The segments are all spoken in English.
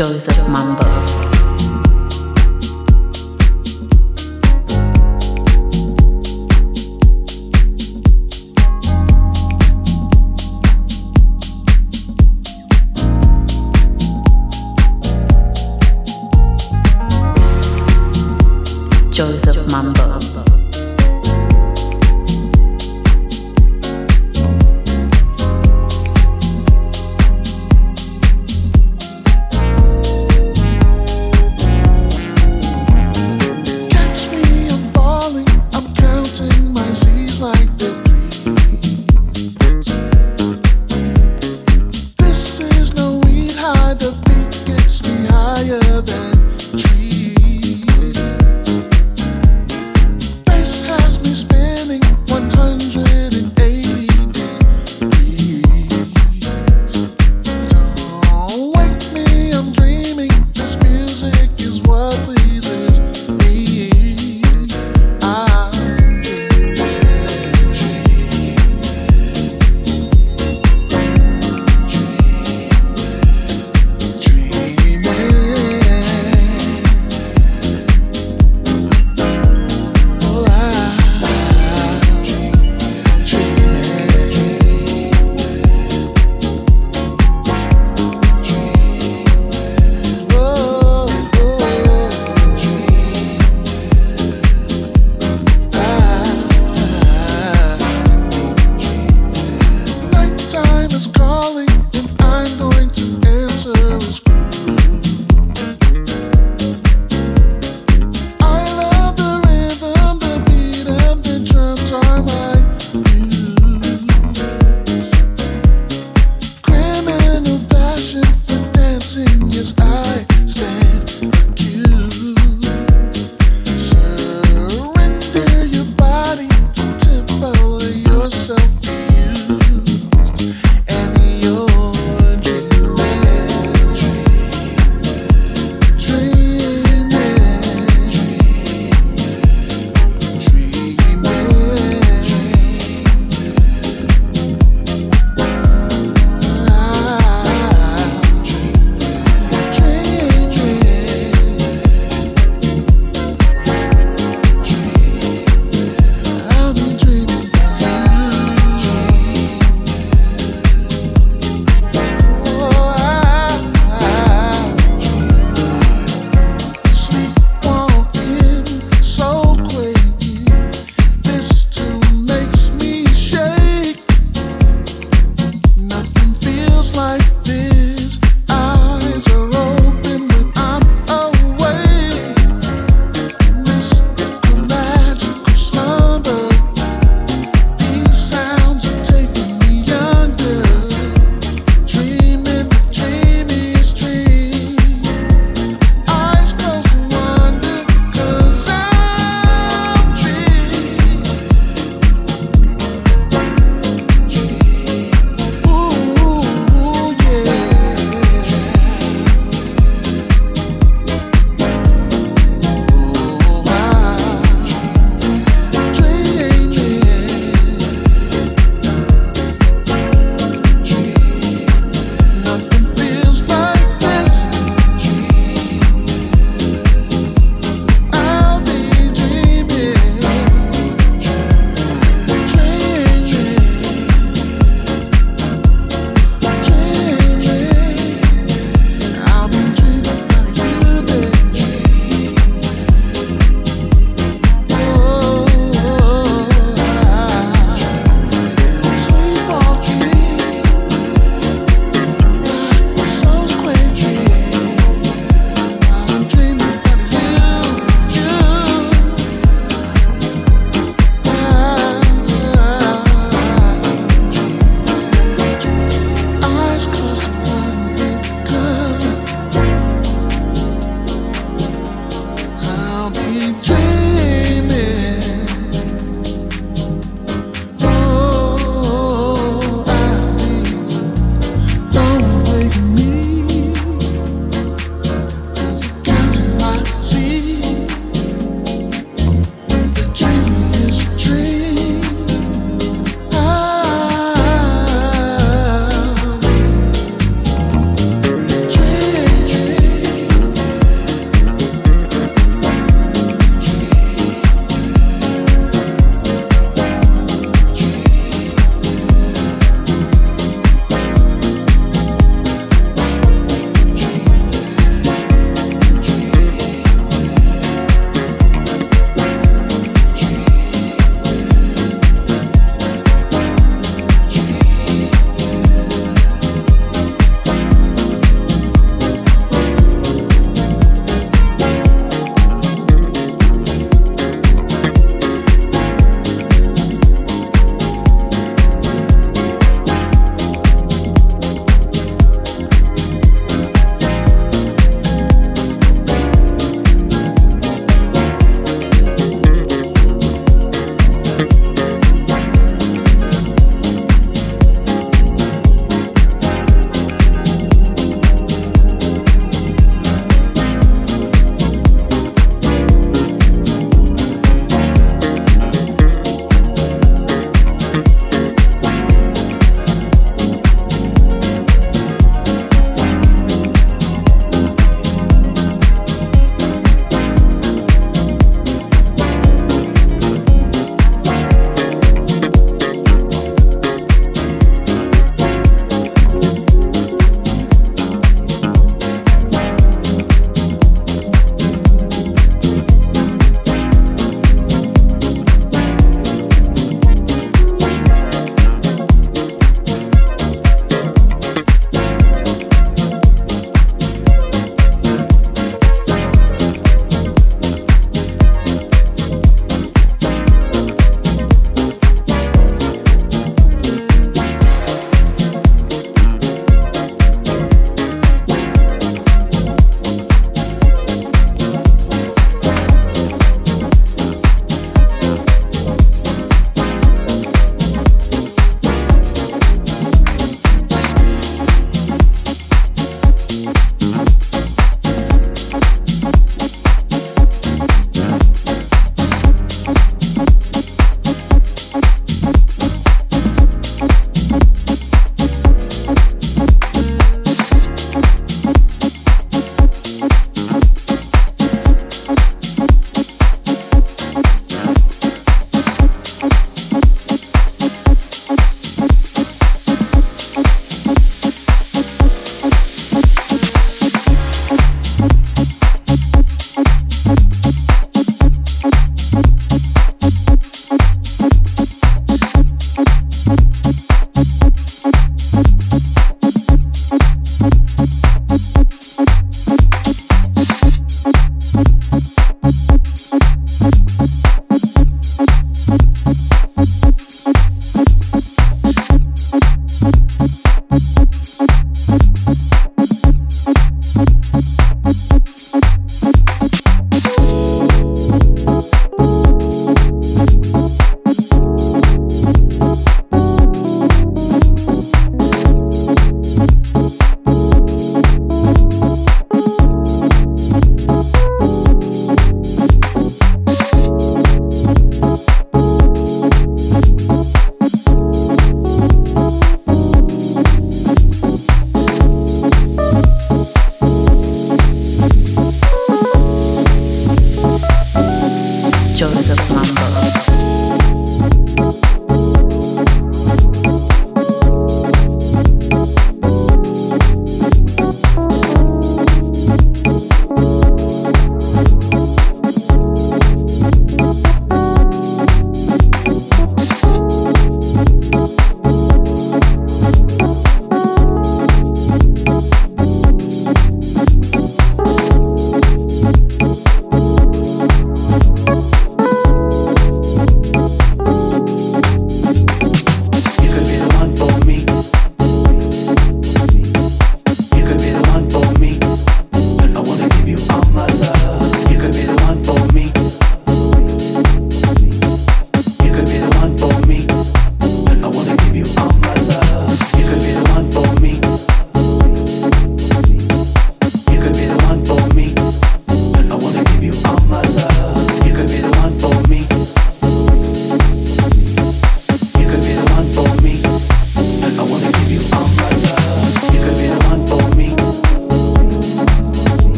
Of Mambo.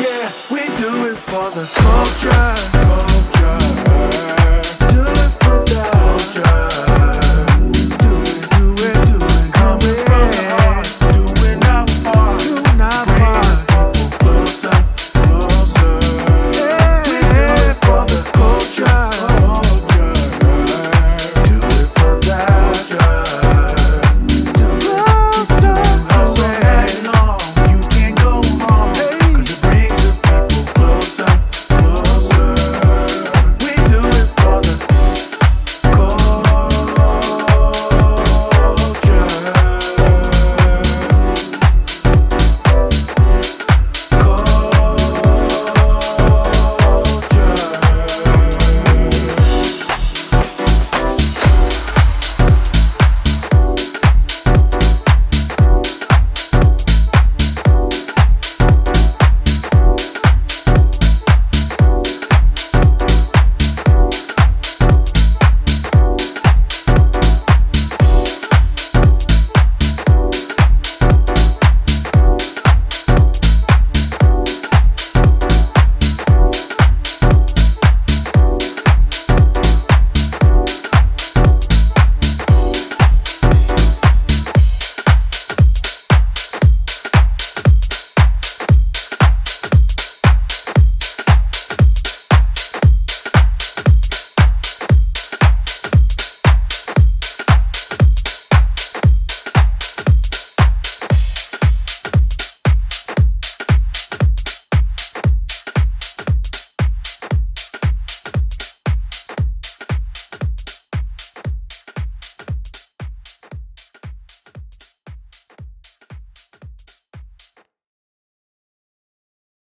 Yeah, we do it for the culture.